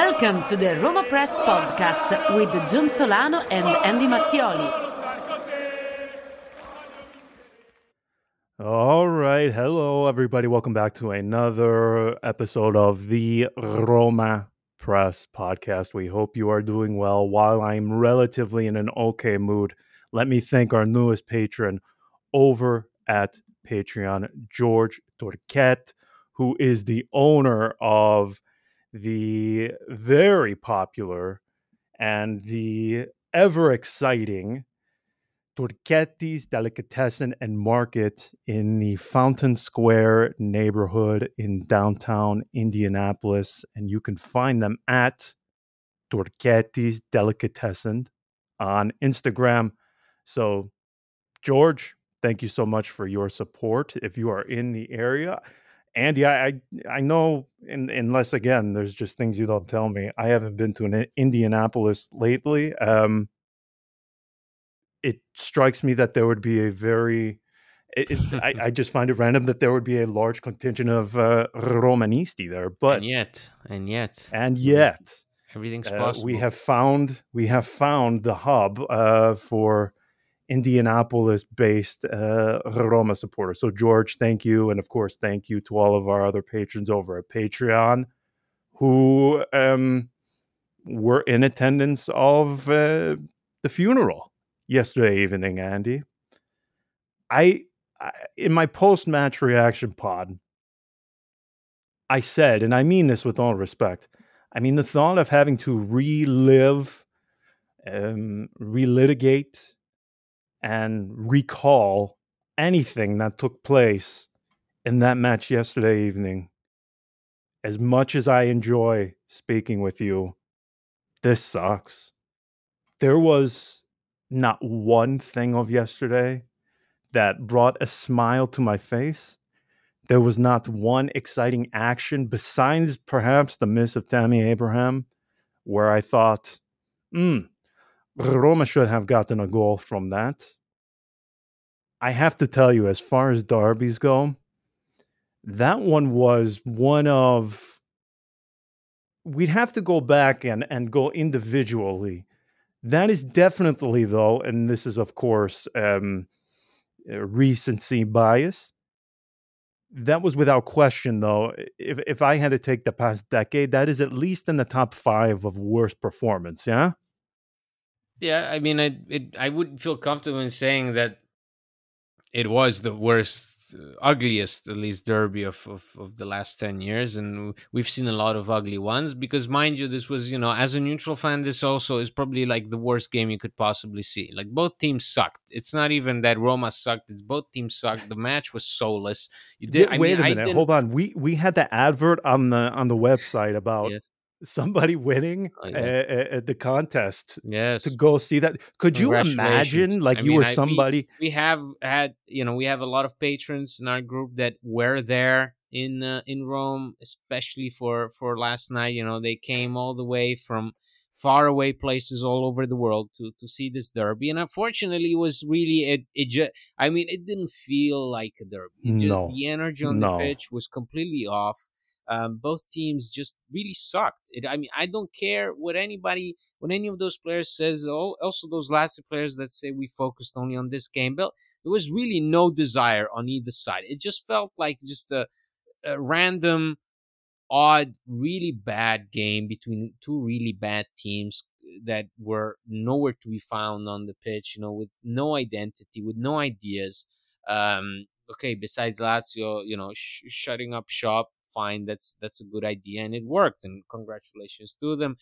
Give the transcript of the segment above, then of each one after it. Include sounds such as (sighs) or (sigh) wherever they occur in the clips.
Welcome to the Roma Press podcast with John Solano and Andy Mattioli. All right. Hello, everybody. Welcome back to another episode of the Roma Press podcast. We hope you are doing well. While I'm relatively in an okay mood, let me thank our newest patron over at Patreon, George Turchetti, who is the owner of the very popular and the ever exciting Turchetti's Delicatessen and Market in the Fountain Square neighborhood in downtown Indianapolis. And you can find them at Turchetti's Delicatessen on Instagram. So, George, thank you so much for your support. If you are in the area, Andy, I I, I know, in, unless again, there's just things you don't tell me. I haven't been to an Indianapolis lately. Um, it strikes me that there would be a very it, it, I, (laughs) I, just find it random that there would be a large contingent of uh, Romanisti there, but and yet, and yet, and yet, everything's uh, possible. We have found we have found the hub uh, for Indianapolis based uh, Roma supporter. So, George, thank you. And of course, thank you to all of our other patrons over at Patreon who um, were in attendance of uh, the funeral yesterday evening, Andy. I, I in my post match reaction pod, I said, and I mean this with all respect, I mean the thought of having to relive, um, relitigate, and recall anything that took place in that match yesterday evening. As much as I enjoy speaking with you, this sucks. There was not one thing of yesterday that brought a smile to my face. There was not one exciting action besides perhaps the miss of Tammy Abraham, where I thought, hmm, Roma should have gotten a goal from that. I have to tell you, as far as derbies go, that one was one of. We'd have to go back and, and go individually. That is definitely, though, and this is, of course, um, recency bias. That was without question, though. If if I had to take the past decade, that is at least in the top five of worst performance. Yeah. Yeah, I mean, I it, I wouldn't feel comfortable in saying that it was the worst, ugliest, at least derby of, of, of the last 10 years. And we've seen a lot of ugly ones because, mind you, this was, you know, as a neutral fan, this also is probably like the worst game you could possibly see. Like both teams sucked. It's not even that Roma sucked, it's both teams sucked. The match was soulless. You did, wait, wait mean, a minute. Hold on. We, we had the advert on the, on the website about. Yes somebody winning oh, yeah. the contest yes to go see that could you imagine like I you mean, were somebody I, we, we, have had you know we have a lot of patrons in our group that were there in uh, in rome especially for for last night you know they came all the way from far away places all over the world to to see this derby and unfortunately it was really it, it just i mean it didn't feel like a derby just, no. the energy on no. the pitch was completely off um, both teams just really sucked. It, I mean, I don't care what anybody, what any of those players says. Also, those Lazio players that say we focused only on this game, but there was really no desire on either side. It just felt like just a, a random, odd, really bad game between two really bad teams that were nowhere to be found on the pitch. You know, with no identity, with no ideas. Um, okay, besides Lazio, you know, sh- shutting up shop fine that's that's a good idea and it worked and congratulations to them.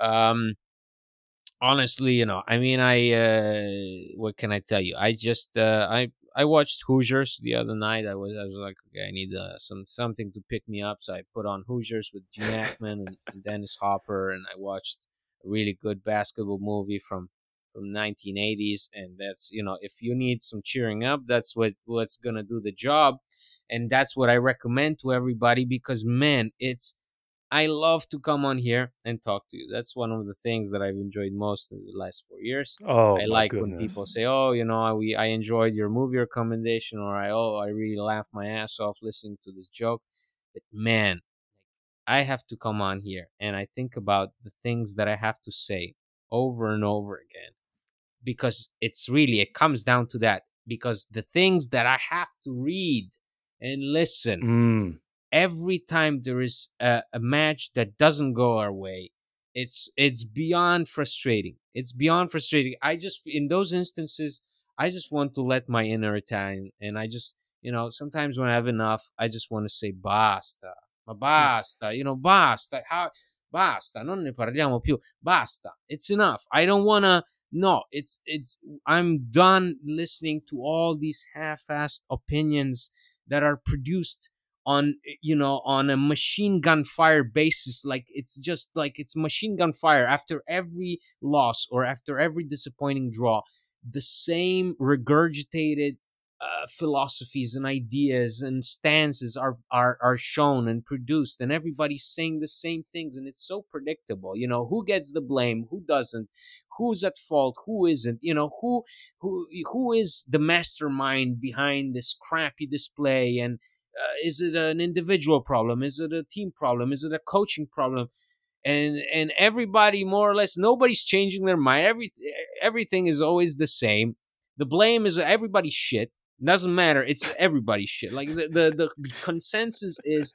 Um honestly you know i mean i uh what can i tell you? I just uh i i watched hoosiers the other night. I was i was like okay i need uh, some something to pick me up. So i put on hoosiers with gene hackman and, and dennis hopper and i watched a really good basketball movie from from 1980s and that's you know if you need some cheering up that's what what's gonna do the job and that's what i recommend to everybody because man it's i love to come on here and talk to you. That's one of the things that i've enjoyed most in the last four years. Oh, i like goodness. when people say oh you know I, we i enjoyed your movie recommendation or i oh i really laughed my ass off listening to this joke. But man i have to come on here and i think about the things that i have to say over and over again because it's really it comes down to that because the things that i have to read and listen Mm, every time there is a, a match that doesn't go our way it's it's beyond frustrating. It's beyond frustrating. I just in those instances i just want to let my inner italian and i just you know sometimes when i have enough i just want to say basta ma basta you know basta how basta non ne parliamo più. Basta it's enough. I don't want to no it's it's i'm done listening to all these half-assed opinions that are produced on you know on a machine gun fire basis. Like it's just like it's machine gun fire. After every loss or after every disappointing draw the same regurgitated uh, philosophies and ideas and stances are, are are shown and produced and everybody's saying the same things and it's so predictable you know who gets the blame who doesn't who's at fault who isn't you know who who who is the mastermind behind this crappy display and uh, is it an individual problem is it a team problem is it a coaching problem? And and everybody more or less nobody's changing their mind every everything is always the same. The blame is everybody's shit doesn't matter. It's everybody's shit. Like the the, the consensus is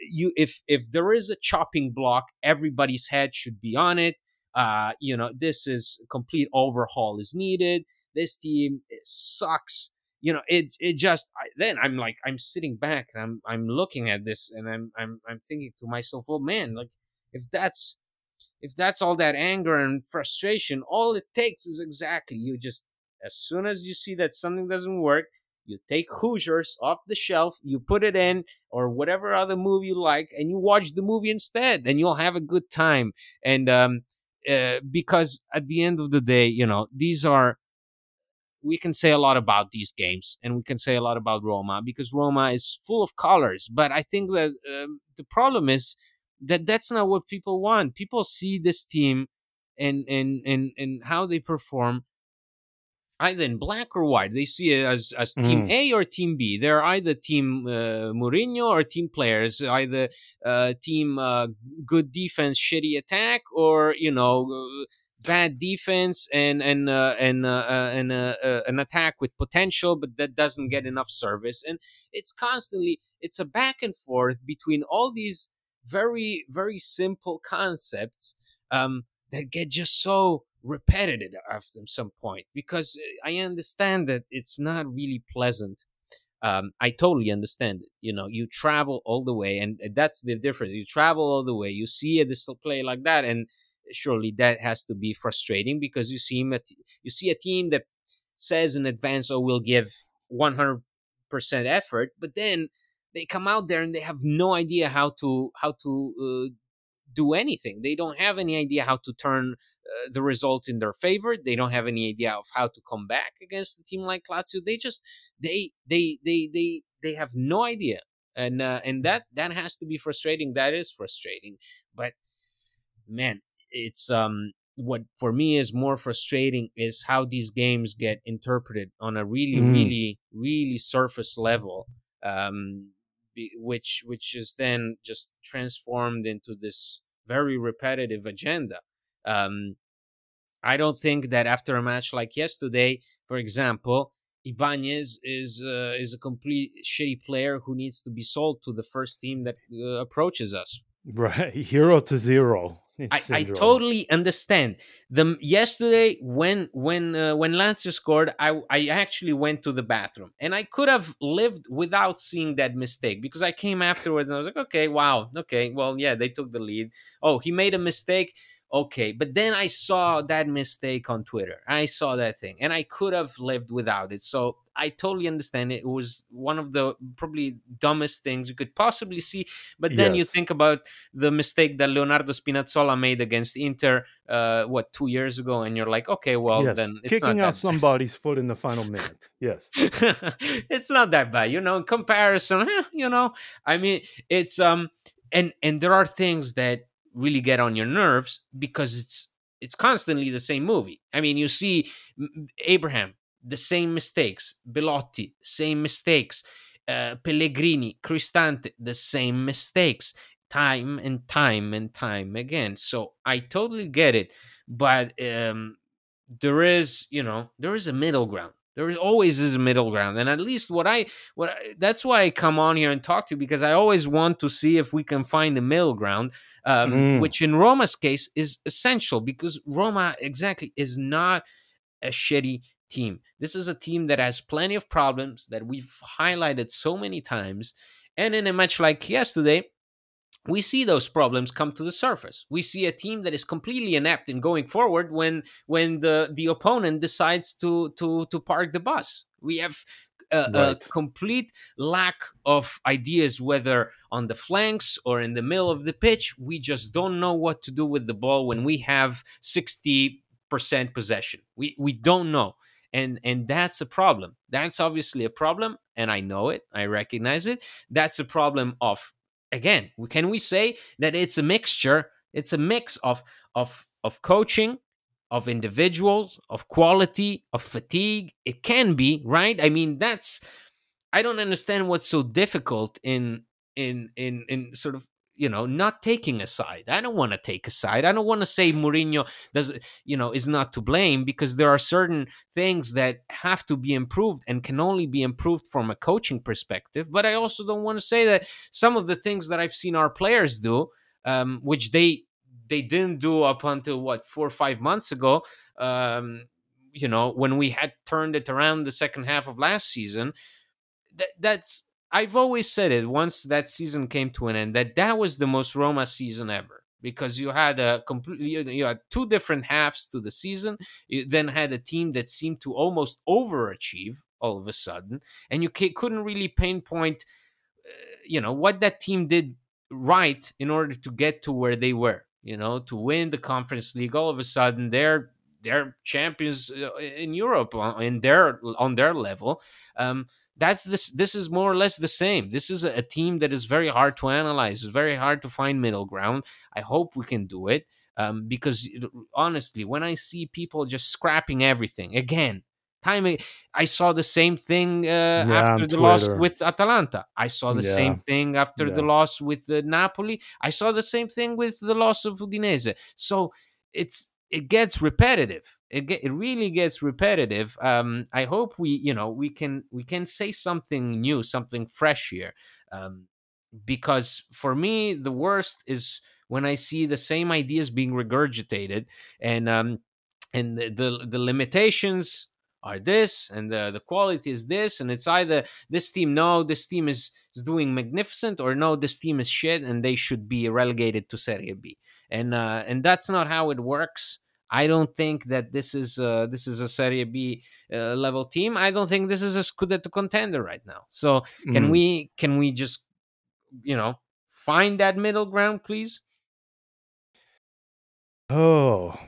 you if if there is a chopping block everybody's head should be on it. Uh you know this is complete overhaul is needed. This team sucks. You know it it just I, then i'm like i'm sitting back and i'm i'm looking at this and i'm i'm i'm thinking to myself well man like if that's if that's all that anger and frustration all it takes is exactly you just as soon as you see that something doesn't work you take hoosiers off the shelf you put it in or whatever other movie you like and you watch the movie instead and you'll have a good time and um uh, because at the end of the day you know these are we can say a lot about these games and we can say a lot about Roma because Roma is full of colors. But I think that um, the problem is that that's not what people want. People see this team and and and and how they perform either in black or white. They see it as as team Mm. A or team B. They're either team uh, Mourinho or team players, either uh, team uh, good defense, shitty attack, or you know. Bad defense and and uh, and uh, uh, and uh, uh, an attack with potential, but that doesn't get enough service. And it's constantly it's a back and forth between all these very very simple concepts um, that get just so repetitive after some point. Because I understand that it's not really pleasant. Um, I totally understand it. You know, you travel all the way, and that's the difference. You travel all the way, you see a display like that, and surely that has to be frustrating because you see you see a team that says in advance, "Oh, we'll give 100 percent effort," but then they come out there and they have no idea how to how to uh, do anything. They don't have any idea how to turn uh, the result in their favor. They don't have any idea of how to come back against a team like Lazio. They just they they they they they have no idea, and uh, and that that has to be frustrating. That is frustrating, but man, it's um what for me is more frustrating is how these games get interpreted on a really Mm. really really surface level um be- which which is then just transformed into this very repetitive agenda um i don't think that after a match like yesterday for example Ibanez is uh, is a complete shitty player who needs to be sold to the first team that uh, approaches us Right. (laughs) Hero to zero. I, I totally understand. The yesterday when when uh, when Lazio scored, I I actually went to the bathroom and I could have lived without seeing that mistake because I came afterwards and I was like, okay, wow, okay, well, yeah, they took the lead. Oh, he made a mistake okay but then i saw that mistake on twitter i saw that thing and i could have lived without it so i totally understand it, it was one of the probably dumbest things you could possibly see but then yes. you think about the mistake that leonardo spinazzola made against inter uh, what two years ago and you're like okay well yes. then kicking out somebody's foot in the final minute yes (laughs) it's not that bad you know in comparison eh, you know i mean it's um and and there are things that really get on your nerves because it's it's constantly the same movie. I mean, you see Abraham, the same mistakes, Belotti, same mistakes, uh, Pellegrini, Cristante, the same mistakes, time and time and time again. So I totally get it, but um, there is, you know, there is a middle ground. There is always is a middle ground, and at least what I what I, that's why I come on here and talk to you because I always want to see if we can find the middle ground, um, mm. which in Roma's case is essential because Roma exactly is not a shitty team. This is a team that has plenty of problems that we've highlighted so many times, and in a match like yesterday, we see those problems come to the surface. We see a team that is completely inept in going forward when when the the opponent decides to to to park the bus. We have a, right. a, complete lack of ideas, whether on the flanks or in the middle of the pitch. We just don't know what to do with the ball when we have sixty percent possession. We we don't know, and and that's a problem. That's obviously a problem, and I know it. I recognize it. That's a problem of again, can we say that it's a mixture? It's a mix of of of coaching, of individuals, of quality, of fatigue. It can be, right? I mean, that's I don't understand what's so difficult in in in in sort of you know, not taking a side. I don't want to take a side. I don't want to say Mourinho does, you know, is not to blame because there are certain things that have to be improved and can only be improved from a coaching perspective. But I also don't want to say that some of the things that I've seen our players do, um, which they they didn't do up until what four or five months ago. Um, you know, when we had turned it around the second half of last season, that that's I've always said it once that season came to an end that that was the most Roma season ever because you had a completely you had two different halves to the season. You then had a team that seemed to almost overachieve all of a sudden, and you couldn't really pinpoint, uh, you know, what that team did right in order to get to where they were. You know, to win the Conference League, all of a sudden they're they're champions uh, in Europe in their on their level. Um, that's this this is more or less the same this is a, team that is very hard to analyze it's very hard to find middle ground i hope we can do it um, because honestly when i see people just scrapping everything again time i saw the same thing uh, yeah, after the Twitter. loss with atalanta i saw the yeah. same thing after yeah. the loss with uh, napoli i saw the same thing with the loss of udinese so it's it gets repetitive. It get, it really gets repetitive um i hope we you know we can we can say something new something fresh here um because for me the worst is when i see the same ideas being regurgitated and um and the the, the limitations are this and the, the quality is this and it's either this team no this team is, is doing magnificent or no this team is shit and they should be relegated to serie b and uh, and that's not how it works. I don't think that this is uh, this is a Serie B uh, level team. I don't think this is a Scudetto contender right now. So can mm. we can we just you know find that middle ground, please? Oh,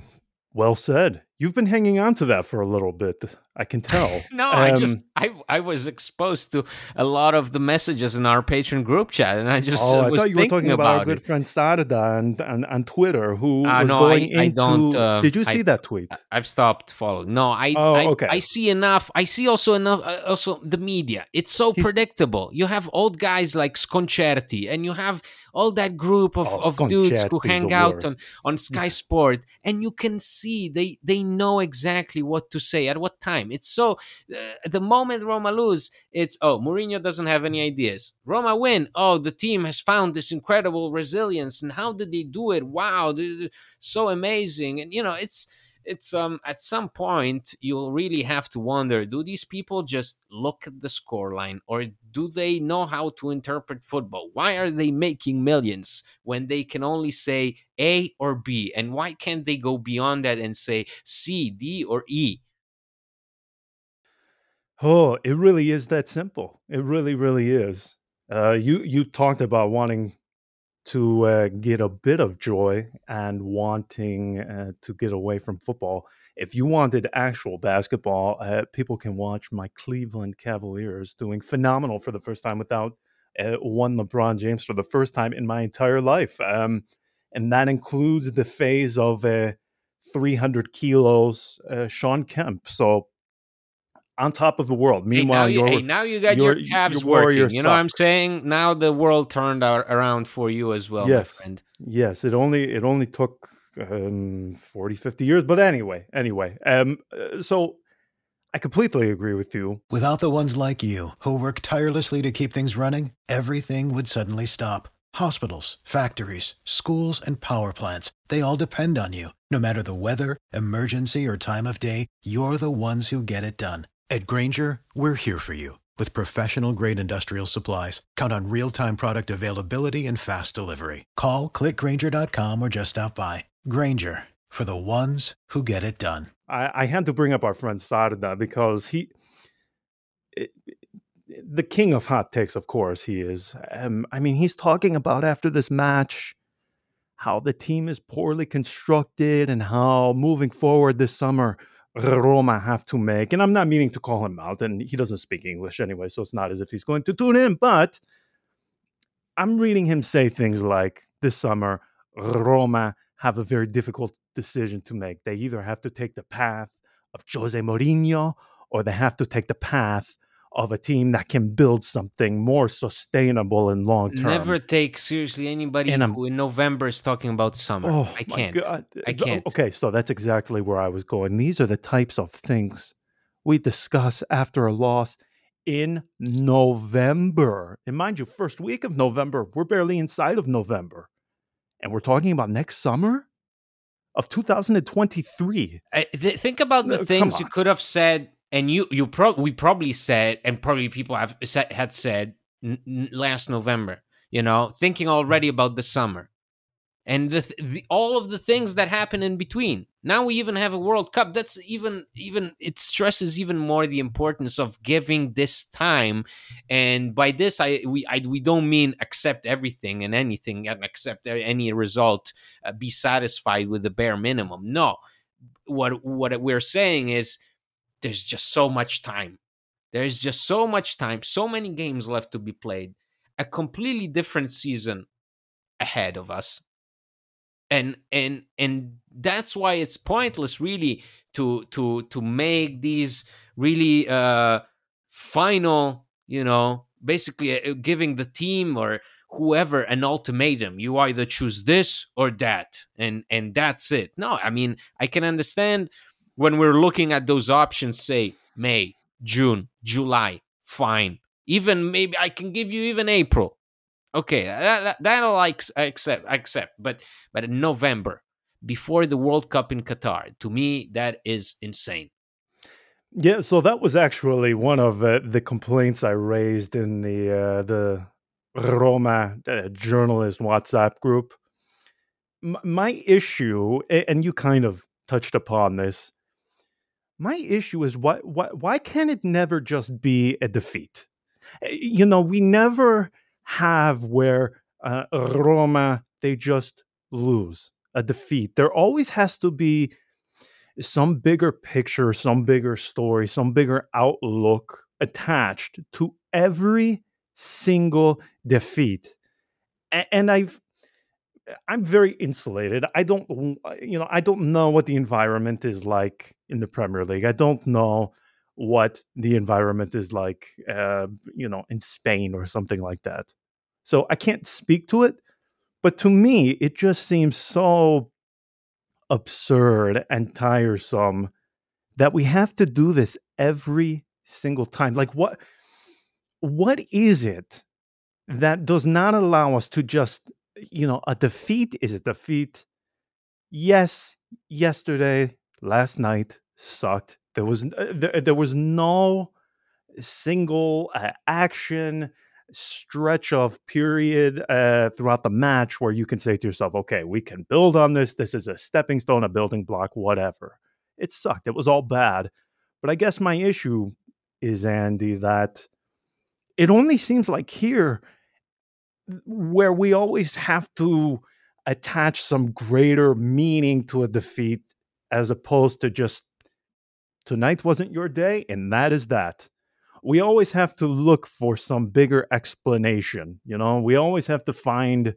well said. You've been hanging on to that for a little bit. I can tell. (laughs) no, um, I just I I was exposed to a lot of the messages in our patron group chat, and I just oh, uh, I thought you were talking about, about our good friend Sarda and on, on Twitter who uh, was no, going I, into. I don't, uh, did you see that tweet? I've stopped following. No, I oh, I, okay. I see enough. I see also enough. Uh, also, the media. It's so He's, predictable. You have old guys like Sconcerti, and you have all that group of, oh, of dudes who hang out on, on Sky Sport, and you can see they they know exactly what to say at what time. It's so uh, the moment Roma lose, it's oh Mourinho doesn't have any ideas. Roma win, oh the team has found this incredible resilience, and how did they do it? Wow, so amazing! And you know, it's it's um at some point you'll really have to wonder do these people just look at the scoreline or do they know how to interpret football why are they making millions when they can only say a or b and why can't they go beyond that and say c d or e oh it really is that simple it really really is uh, you you talked about wanting to uh, get a bit of joy and wanting uh, to get away from football. If you wanted actual basketball, uh, people can watch my Cleveland Cavaliers doing phenomenal for the first time without uh, one LeBron James for the first time in my entire life. Um, and that includes the phase of uh, 300 kilos uh, Shawn Kemp. So on top of the world. Meanwhile, hey, now, you, hey, now you got your, your Cavs your working. You know what I'm saying? Now the world turned out around for you as well, yes. my. Yes, it only it only took um, 40, 50 years, but anyway, anyway. Um, uh, so I completely agree with you. Without the ones like you who work tirelessly to keep things running, everything would suddenly stop. Hospitals, factories, schools, and power plants—they all depend on you. No matter the weather, emergency, or time of day, you're the ones who get it done. At Grainger, we're here for you with professional grade industrial supplies. Count on real time product availability and fast delivery. Call clickgrainger.com or just stop by. Grainger for the ones who get it done. I, I had to bring up our friend Sarda because he. It, the king of hot takes, of course, he is. Um, I mean, he's talking about after this match how the team is poorly constructed and how moving forward this summer Roma have to make. And I'm not meaning to call him out, and he doesn't speak English anyway, so it's not as if he's going to tune in. But I'm reading him say things like this summer, Roma have a very difficult decision to make. They either have to take the path of Jose Mourinho or they have to take the path of a team that can build something more sustainable and long term. Never take seriously anybody who in November is talking about summer. Oh, I can't. I can't. Okay, so that's exactly where I was going. These are the types of things we discuss after a loss in November. And mind you, first week of November, we're barely inside of November. And we're talking about next summer of 2023. I, th- think about the things you could have said and you you pro- we probably said and probably people have said, had said n- n- last November, you know, thinking already about the summer and the, the, all of the things that happen in between. Now we even have a World Cup. That's even even it stresses even more the importance of giving this time. And by this, I we I, we don't mean accept everything and anything and accept any result, uh, be satisfied with the bare minimum. No, what what we're saying is there's just so much time. There's just so much time, so many games left to be played, a completely different season ahead of us. And and and that's why it's pointless really to to to make these really uh final, you know, basically uh, giving the team or whoever an ultimatum you either choose this or that and and that's it no i mean i can understand when we're looking at those options, say May, June, July, fine. Even maybe I can give you even April. Okay, that, that, will I accept, accept. But but in November, before the World Cup in Qatar, to me that is insane. Yeah, so that was actually one of uh, the complaints I raised in the uh, the Roma uh, journalist WhatsApp group. M- my issue, and you kind of touched upon this, my issue is why, why why can't it never just be a defeat? Eh, you know, we never have where uh, Roma they just lose a defeat. There always has to be some bigger picture, some bigger story, some bigger outlook attached to every single defeat. And I've I'm very insulated. I don't, you know, I don't know what the environment is like in the Premier League. I don't know what the environment is like, uh, you know, in Spain or something like that. So I can't speak to it. But to me, it just seems so absurd and tiresome that we have to do this every single time. Like what what is it that does not allow us to just you know a defeat is a defeat yes yesterday last night sucked there was uh, there, there was no single uh, action stretch of period uh, throughout the match where you can say to yourself, okay, we can build on this. This is a stepping stone, a building block, whatever. It sucked. It was all bad. But I guess my issue is, Andy, that it only seems like here where we always have to attach some greater meaning to a defeat as opposed to just tonight wasn't your day and that is that we always have to look for some bigger explanation. You know, we always have to find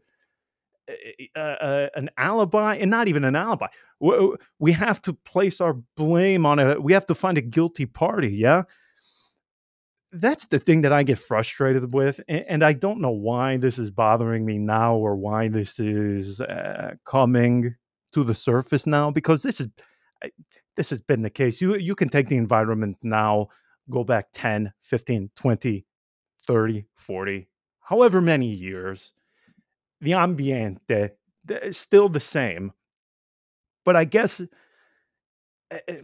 uh, uh, an alibi and not even an alibi. We, we have to place our blame on it. We have to find a guilty party. Yeah. That's the thing that I get frustrated with. And, and I don't know why this is bothering me now or why this is uh, coming to the surface now, because this is. This has been the case. You you can take the environment now go back 10, 15, 20, 30, 40, however many years, the ambiente is still the same. But I guess eh, eh,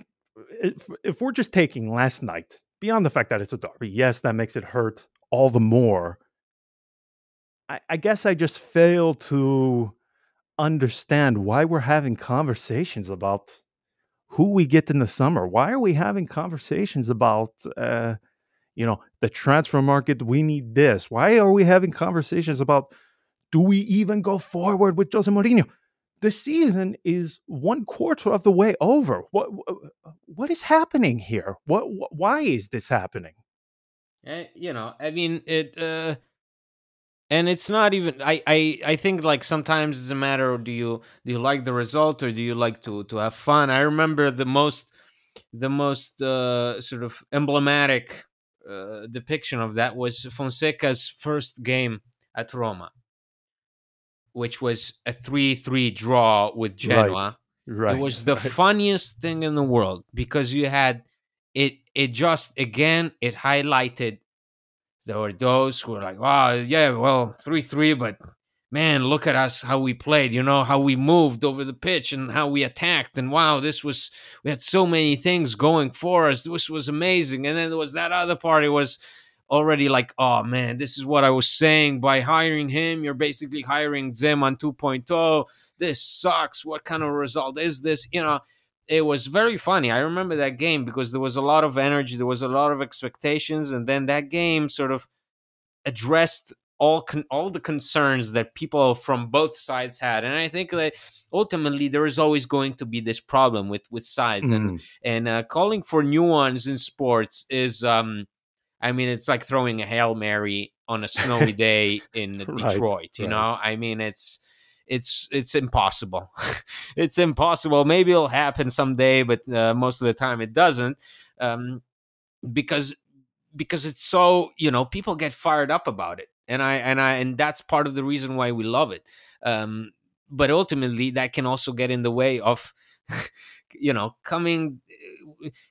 if, if we're just taking last night, beyond the fact that it's a derby, yes, that makes it hurt all the more. I, I guess I just fail to understand why we're having conversations about who we get in the summer. Why are we having conversations about, uh, you know, the transfer market? We need this. Why are we having conversations about do we even go forward with Jose Mourinho? The season is one quarter of the way over. What what is happening here? What, why is this happening? Uh, you know, I mean, it. Uh and it's not even I, I i think like sometimes it's a matter of do you do you like the result or do you like to to have fun i remember the most the most uh, sort of emblematic uh, depiction of that was fonseca's first game at roma which was a 3-3 draw with genoa right, right it was the right. funniest thing in the world because you had it it just again it highlighted there were those who were like, "Wow, yeah, well, three three, but man, look at us how we played. You know how we moved over the pitch and how we attacked, and wow, this was we had so many things going for us. This was amazing." And then there was that other party was already like, "Oh man, this is what I was saying. By hiring him, you're basically hiring Zeman 2.0. This sucks. What kind of result is this? You know." it was very funny. I remember that game because there was a lot of energy, there was a lot of expectations, and then that game sort of addressed all con- all the concerns that people from both sides had. And I think that ultimately there is always going to be this problem with with sides, mm. and and uh, calling for nuance in sports is, um, I mean, it's like throwing a hail mary on a snowy day (laughs) in right, Detroit. You right. know, I mean, it's it's it's impossible. (laughs) it's impossible. Maybe it'll happen someday, but uh, most of the time it doesn't, um, because because it's so you know people get fired up about it, and I and I and that's part of the reason why we love it. Um, but ultimately, that can also get in the way of (laughs) you know coming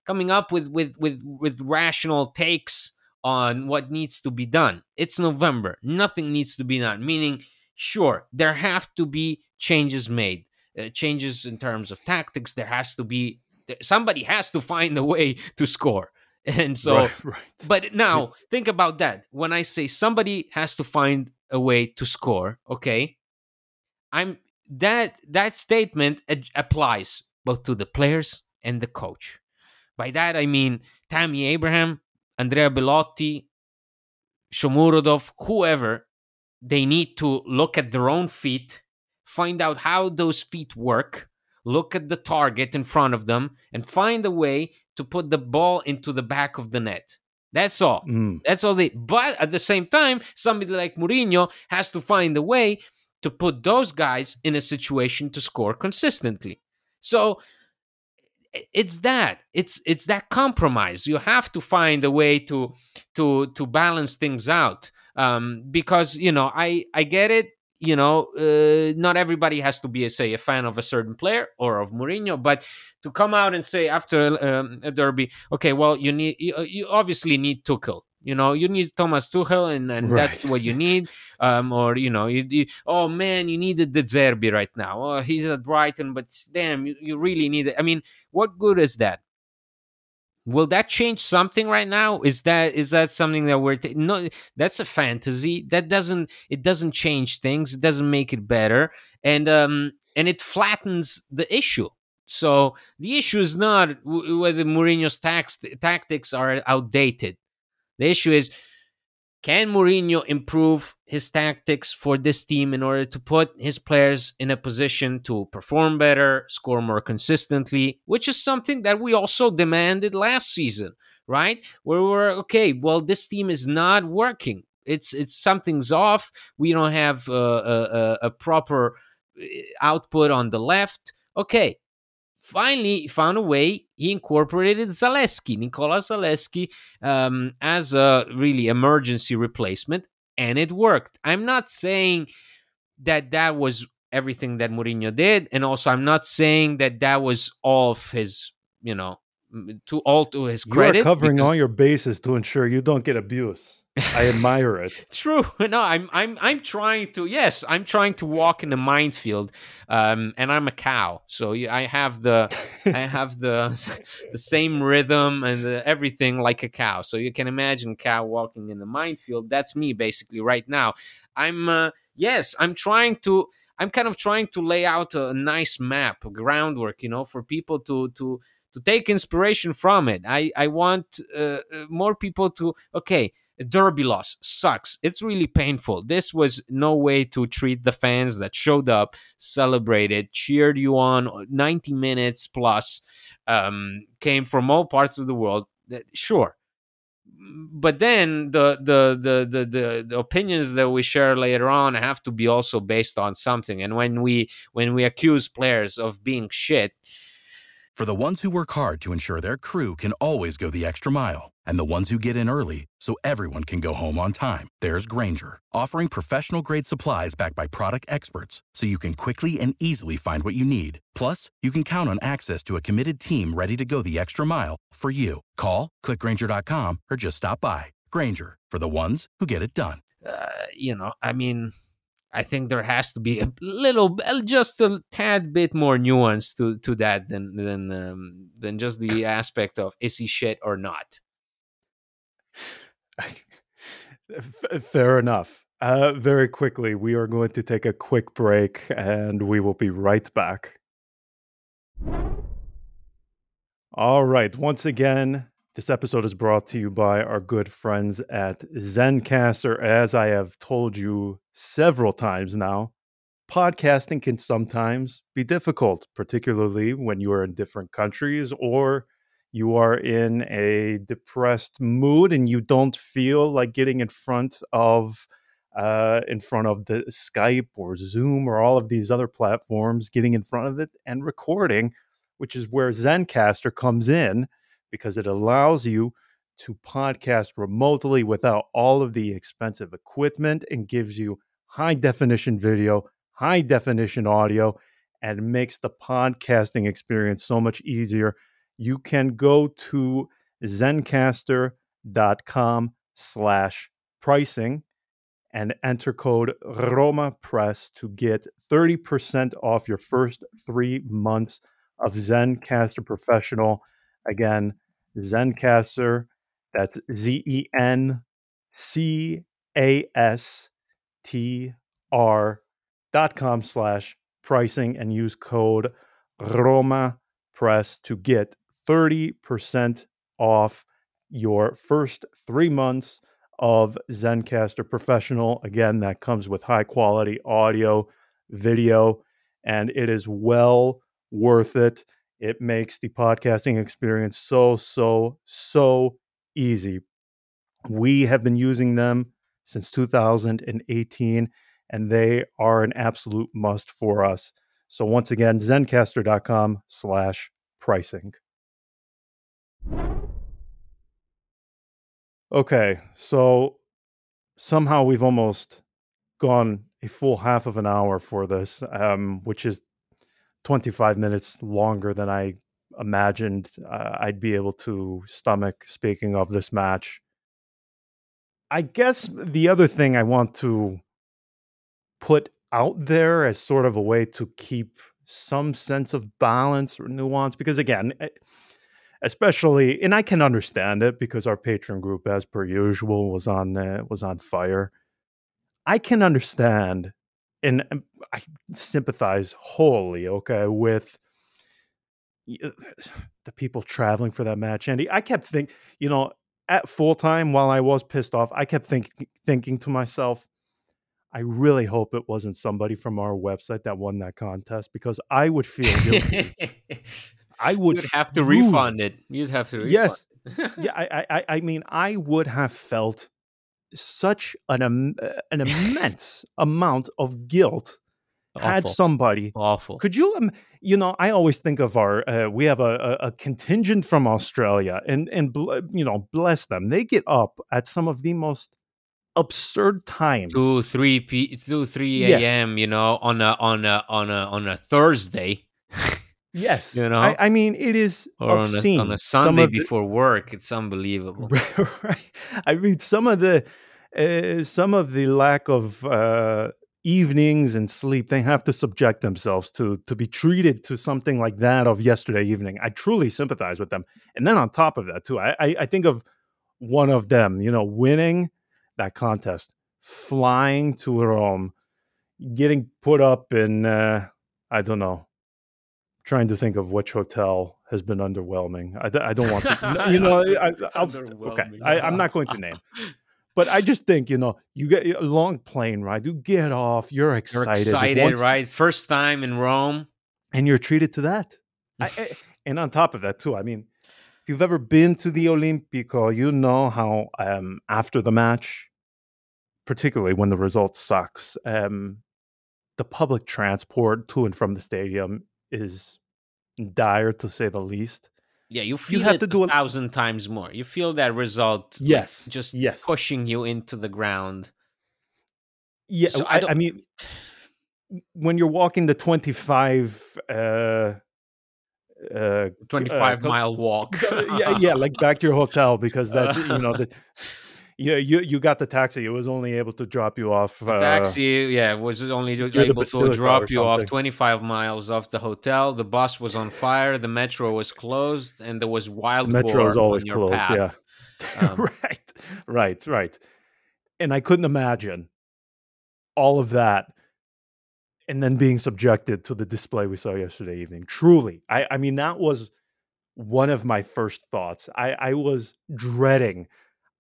coming up with with with with rational takes on what needs to be done. It's November. Nothing needs to be done. Meaning sure, there have to be changes made, uh, changes in terms of tactics. There has to be somebody has to find a way to score. (laughs) And so, right, right. but now think about that. When I say somebody has to find a way to score, okay, I'm that that statement ad- applies both to the players and the coach. By that I mean Tammy Abraham, Andrea Belotti, Shomurodov, whoever they need to look at their own feet, find out how those feet work, look at the target in front of them, and find a way to put the ball into the back of the net. That's all. Mm. That's all they. But at the same time, somebody like Mourinho has to find a way to put those guys in a situation to score consistently. So it's that. It's it's that compromise. You have to find a way to to to balance things out um, because you know I I get it. you know, uh, not everybody has to be, a, say, a fan of a certain player or of Mourinho, but to come out and say after um, a derby, okay, well, you need, you, you obviously need Tuchel. You know, you need Thomas Tuchel, and, and Right. (laughs) that's what you need. Um, or you know, you, you oh man, you needed De Zerbi right now. Oh, he's at Brighton, but damn, you, you really need it. I mean, what good is that? Will that change something right now? Is that is that something that we're ta- no? That's a fantasy. That doesn't it doesn't change things. It doesn't make it better, and um and it flattens the issue. So the issue is not w- whether Mourinho's tax- tactics are outdated. The issue is can Mourinho improve his tactics for this team in order to put his players in a position to perform better, score more consistently, which is something that we also demanded last season, right? Where we're okay, well, this team is not working. It's it's something's off. We don't have uh, a, a, a proper uh, output on the left. Okay, finally found a way. He incorporated Zalewski, Nicola Zalewski, um, as a really emergency replacement, and it worked. I'm not saying that that was everything that Mourinho did, and also I'm not saying that that was all of his, you know, to all to his credit. You credit. are covering because- all your bases to ensure you don't get abuse. I admire it. (laughs) True. No, I'm I'm I'm trying to yes, I'm trying to walk in the minefield. Um and I'm a cow. So I have the (laughs) I have the the same rhythm and the, everything like a cow. So you can imagine cow walking in the minefield. That's me basically right now. I'm uh, yes, I'm trying to I'm kind of trying to lay out a, nice map, a groundwork, you know, for people to to to take inspiration from it. I I want uh, uh, more people to okay, derby loss sucks. It's really painful. This was no way to treat the fans that showed up, celebrated, cheered you on 90 minutes plus, um, came from all parts of the world. Sure. But then the, the the the the the opinions that we share later on have to be also based on something. And when we when we accuse players of being shit, For the ones who work hard to ensure their crew can always go the extra mile, and the ones who get in early so everyone can go home on time, there's Grainger, offering professional grade supplies backed by product experts so you can quickly and easily find what you need. Plus, you can count on access to a committed team ready to go the extra mile for you. Call, clickgrainger.com, or just stop by. Grainger, for the ones who get it done. uh, you know, I mean, I think there has to be a little, just a tad bit more nuance to to that than than um, than just the aspect of is he shit or not. (laughs) Fair enough. Uh, very quickly, we are going to take a quick break and we will be right back. All right. Once again, this episode is brought to you by our good friends at Zencastr. As I have told you several times now, podcasting can sometimes be difficult, particularly when you are in different countries or you are in a depressed mood and you don't feel like getting in front of uh, in front of the Skype or Zoom or all of these other platforms, getting in front of it and recording, which is where Zencastr comes in because it allows you to podcast remotely without all of the expensive equipment and gives you high definition video, high definition audio, and makes the podcasting experience so much easier. You can go to zencastr.com slash pricing and enter code Roma Press to get 30% off your first three months of Zencastr Professional. Again, Zencastr, that's Z E N C A S T R dot com slash pricing and use code Roma Press to get 30% off your first three months of Zencastr Professional. Again, that comes with high quality audio, video, and it is well worth it. It makes the podcasting experience so, so, so easy. We have been using them since 2018, and they are an absolute must for us. So once again, zencastr.com slash pricing. Okay, so somehow we've almost gone a full half of an hour for this, um, which is 25 minutes longer than I imagined uh, I'd be able to stomach. Speaking of this match, I guess the other thing I want to put out there as sort of a way to keep some sense of balance or nuance, because again, eh, especially, and I can understand it because our patron group, as per usual, was on uh, was on fire. I can understand and um, I sympathize wholly, okay, with (sighs) the people traveling for that match. Andy, I kept thinking, you know, at full time while I was pissed off, I kept think, thinking to myself, I really hope it wasn't somebody from our website that won that contest because I would feel guilty. (laughs) I would You'd have to refund it. You'd have to. Refund yes, yeah. (laughs) I, I, I mean, I would have felt such an um, an immense amount of guilt Awful. had somebody awful. Could you, um, you know, I always think of our. Uh, we have a, a, a, contingent from Australia, and and you know, bless them. They get up at some of the most absurd times. Two, three p, two, three a.m. Yes. You know, on a on a on a on a Thursday. (laughs) Yes, you know, I, I, mean, it is or obscene. On a, on a Sunday the, before work, it's unbelievable. (laughs) Right, I mean, some of the uh, some of the lack of uh, evenings and sleep they have to subject themselves to to be treated to something like that of yesterday evening. I truly sympathize with them. And then on top of that, too, I, I, I think of one of them, you know, winning that contest, flying to Rome, getting put up in uh, I don't know trying to think of which hotel has been underwhelming. I, I don't want to, (laughs) you know, I, will okay, I, am not going to name, but I just think, you know, you get a long plane ride, you get off, you're excited. You're excited, Once, right? First time in Rome. And you're treated to that. I, (laughs) and on top of that, too, I mean, if you've ever been to the Olimpico, you know how um, after the match, particularly when the result sucks, um, the public transport to and from the stadium is dire to say the least. Yeah, you feel you have to do a thousand times more. You feel that result. Yes, like, just yes. pushing you into the ground. Yeah, so I, I, mean, when you're walking the 25 uh, uh 25 uh, mile walk (laughs) yeah yeah like back to your hotel because (laughs) that you know the yeah, you you got the taxi. It was only able to drop you off. Uh, taxi, yeah, was only able to drop you off 25 miles off the hotel. The bus was on fire. The metro was closed, and there was wild. The metro is always closed. Path. Yeah, um, (laughs) right, right, right. And I couldn't imagine all of that, and then being subjected to the display we saw yesterday evening. Truly, I, I mean, that was one of my first thoughts. I, I was dreading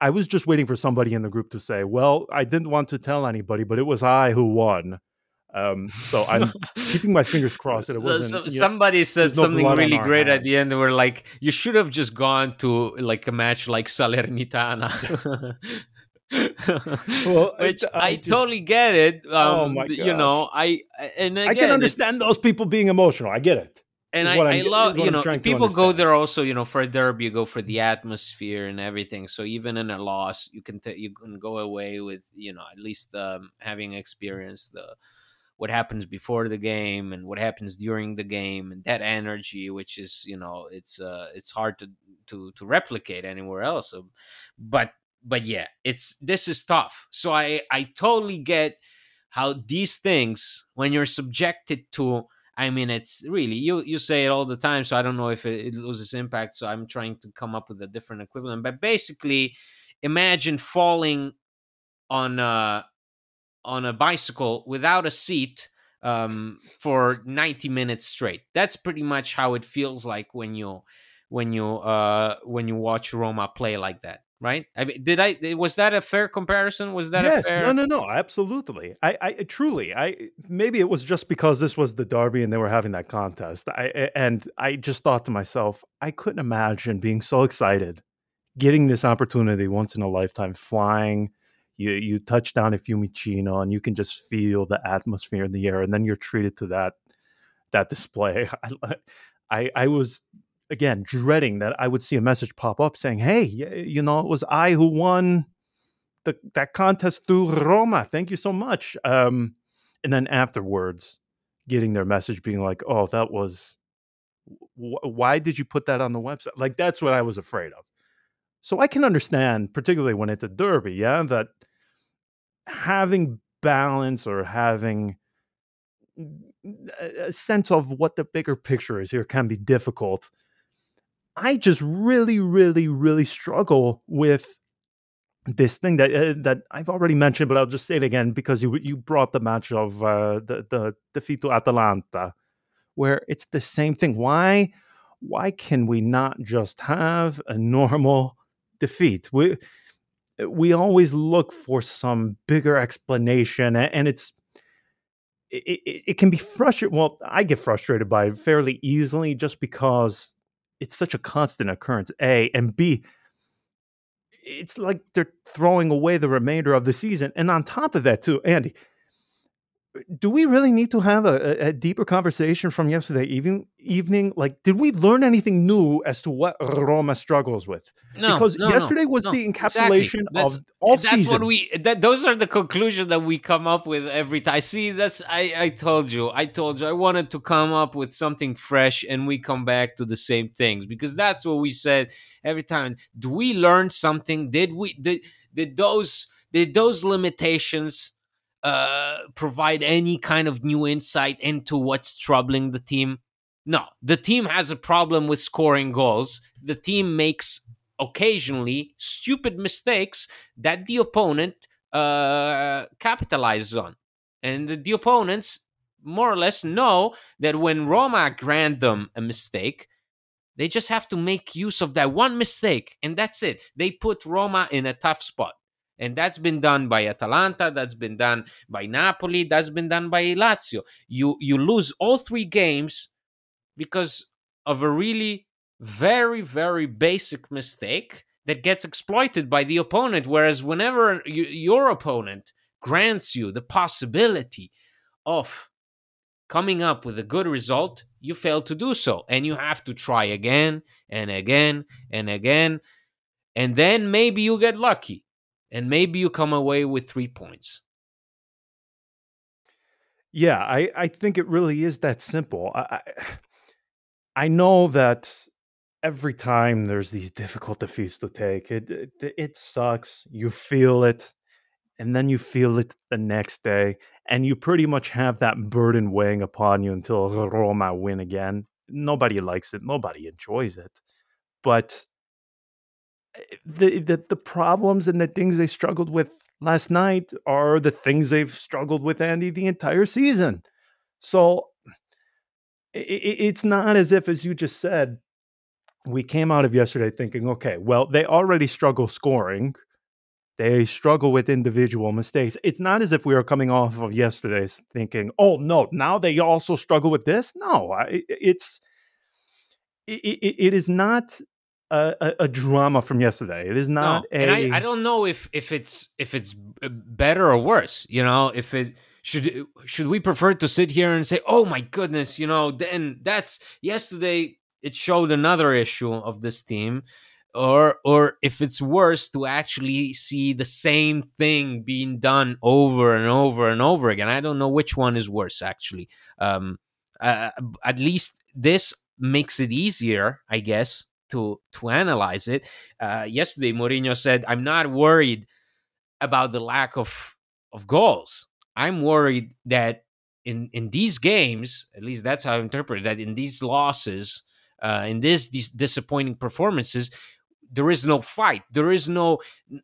I was just waiting for somebody in the group to say, "Well, I didn't want to tell anybody, but it was I who won." Um, so I'm (laughs) keeping my fingers crossed that it wasn't. So, somebody know, said something really great hands. at the end. They were like, "You should have just gone to like a match like Salernitana." well, (laughs) which I, I just, totally get it. Um, oh my gosh. You know, I and again, I can understand those people being emotional. I get it and I, I love you know people go there also you know for a derby you go for the atmosphere and everything. So even in a loss you can t- you can go away with you know at least um, having experienced the what happens before the game and what happens during the game and that energy which is you know it's uh it's hard to to to replicate anywhere else. So, but but yeah it's this is tough. So i i totally get how these things when you're subjected to I mean, it's really you. You say it all the time, so I don't know if it, it loses impact. So I'm trying to come up with a different equivalent. But basically, imagine falling on a on a bicycle without a seat um, for 90 minutes straight. That's pretty much how it feels like when you when you uh, when you watch Roma play like that right? I mean, did I eh, was that a fair comparison? Was that yes? Fair... No, no, no, absolutely. I, I truly, I maybe it was just because this was the derby and they were having that contest. I eh, and I just thought to myself, I couldn't imagine being so excited, getting this opportunity once in a lifetime, flying. You you touch down at Fiumicino and you can just feel the atmosphere in the air, and then you're treated to that that display. (laughs) I, I, I was again dreading that I would see a message pop up saying, "Hey, you know, it was I who won the that contest through Roma. Thank you so much." Um, and then afterwards getting their message being like, "Oh, that was wh- why did you put that on the website?" Like that's what I was afraid of. So I can understand, particularly when it's a derby, yeah, that having balance or having a sense of what the bigger picture is here can be difficult. I just really, really, really struggle with this thing that uh, that I've already mentioned, but I'll just say it again because you you brought the match of uh, the the defeat to Atalanta, where it's the same thing. Why why can we not just have a normal defeat? We we always look for some bigger explanation, and it's it, it, it can be frustrating. Well, I get frustrated by it fairly easily just because it's such a constant occurrence. A and B, it's like they're throwing away the remainder of the season. And on top of that, too, Andy, do we really need to have a, a, deeper conversation from yesterday evening? Evening, like, did we learn anything new as to what Roma struggles with? No, because no, yesterday no, was no, the encapsulation exactly. of all that's season. what we. That those are the conclusions that we come up with every time. See, that's I. I told you. I told you. I wanted to come up with something fresh, and we come back to the same things because that's what we said every time. Do we learn something? Did we? Did did those? Did those limitations? Uh, provide any kind of new insight into what's troubling the team. No, the team has a problem with scoring goals. The team makes occasionally stupid mistakes that the opponent uh, capitalizes on. And the, the opponents more or less know that when Roma grant them a mistake, they just have to make use of that one mistake, and that's it. They put Roma in a tough spot. And that's been done by Atalanta, that's been done by Napoli, that's been done by Lazio. You you lose all three games because of a really very very basic mistake that gets exploited by the opponent whereas whenever you, your opponent grants you the possibility of coming up with a good result you fail to do so. And you have to try again and again and again. And then maybe you get lucky and maybe you come away with three points. Yeah, I, I think it really is that simple. I, I know that every time there's these difficult defeats to take, it, it it sucks. You feel it, and then you feel it the next day, and you pretty much have that burden weighing upon you until Roma win again. Nobody likes it. Nobody enjoys it, but the, the the problems and the things they struggled with last night are the things they've struggled with Andy the entire season. So it, it's not as if, as you just said, we came out of yesterday thinking, okay, well, they already struggle scoring. They struggle with individual mistakes. It's not as if we are coming off of yesterday's thinking, oh no, now they also struggle with this. No, I, it's it, it is not a, a, drama from yesterday. It is not no, a. And I, I don't know if if it's if it's better or worse. You know, if it should should we prefer to sit here and say, "Oh my goodness," you know, then that's yesterday. It showed another issue of this team, or or if it's worse to actually see the same thing being done over and over and over again. I don't know which one is worse. Actually, um, uh, at least this makes it easier, I guess, to to analyze it. Uh, yesterday, Mourinho said, "I'm not worried about the lack of of goals. I'm worried that in in these games, at least that's how I interpret it, that in these losses, uh, in this these disappointing performances." There is no fight. There is no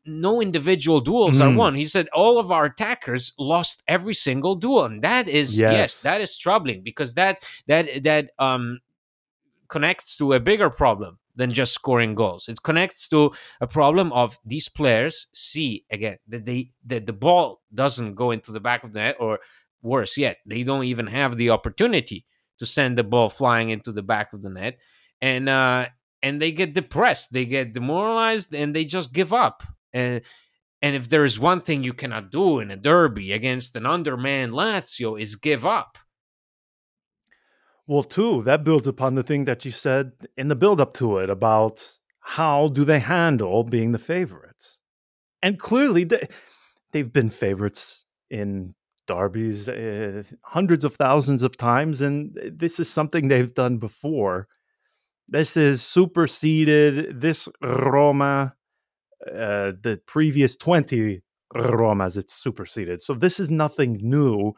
no individual duels mm. are won. He said all of our attackers lost every single duel, and that is yes, yes that is troubling because that that that um connects to a bigger problem than just scoring goals. It connects to a problem of these players see again that they that the ball doesn't go into the back of the net, or worse yet, they don't even have the opportunity to send the ball flying into the back of the net, and uh, and they get depressed, they get demoralized, and they just give up. And and if there is one thing you cannot do in a derby against an undermanned Lazio is give up. Well, too, that builds upon the thing that you said in the build up to it about how do they handle being the favorites. And clearly, they, they've been favorites in derbies uh, hundreds of thousands of times, and this is something they've done before. This is superseded this Roma, uh, the previous 20 Romas, it's superseded. So this is nothing new.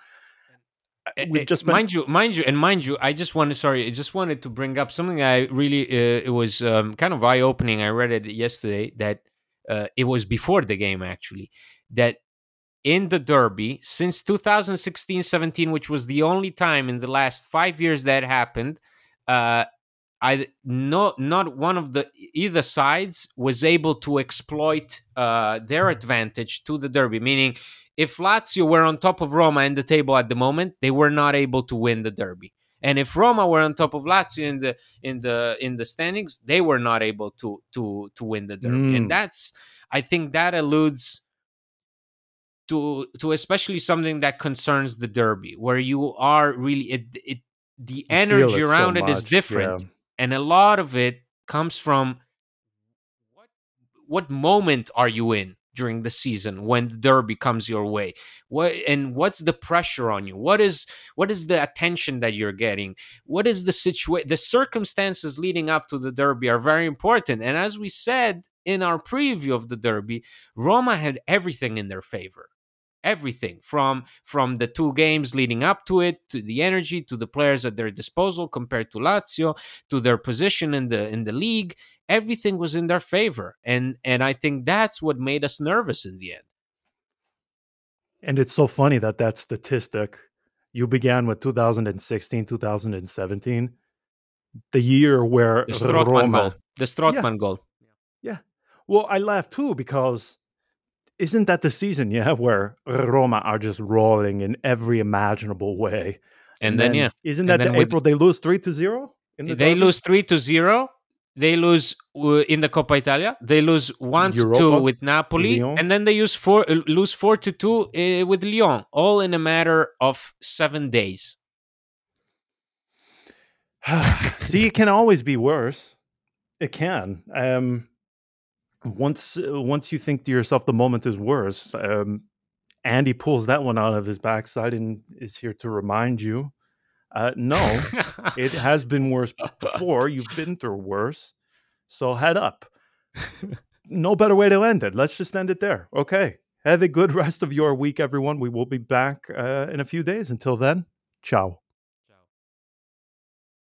We've just been- mind you, mind you, and mind you. I just wanted, sorry, I just wanted to bring up something. I really, uh, it was um, kind of eye opening. I read it yesterday that uh, it was before the game actually that in the Derby since 2016 17, which was the only time in the last five years that happened. Uh, I no not one of the either sides was able to exploit uh, their advantage to the derby. Meaning, if Lazio were on top of Roma in the table at the moment, they were not able to win the derby. And if Roma were on top of Lazio in the in the in the standings, they were not able to to to win the derby. Mm. And that's I think that alludes to to especially something that concerns the derby, where you are really it, it the energy around so it is different, yeah. And a lot of it comes from what what moment are you in during the season when the derby comes your way? What and what's the pressure on you? What is what is the attention that you're getting? What is the situation the circumstances leading up to the derby are very important. And as we said in our preview of the derby roma had everything in their favor everything from from the two games leading up to it to the energy to the players at their disposal compared to Lazio to their position in the in the league. Everything was in their favor and and I think that's what made us nervous in the end. And it's so funny that that statistic you began with 2016 2017 the year where the Strootman Roma, goal. The Strootman yeah, goal. Yeah. Well I laugh too because isn't that the season, yeah, where Roma are just rolling in every imaginable way? And, and then, then, yeah, isn't that the April they lose three to zero? The they derby? lose three to zero. They lose uh, in the Coppa Italia. They lose one Europa, to two with Napoli, Lyon. and then they use four uh, lose four to two uh, with Lyon, all in a matter of seven days. (sighs) See, it can always be worse. It can. Um, once once you think to yourself the moment is worse, um, Andy pulls that one out of his backside and is here to remind you. Uh, no, it (laughs) has been worse before. You've been through worse, so head up. no better way to end it. Let's just end it there. Okay. Have a good rest of your week, everyone. We will be back uh, in a few days. Until then, ciao.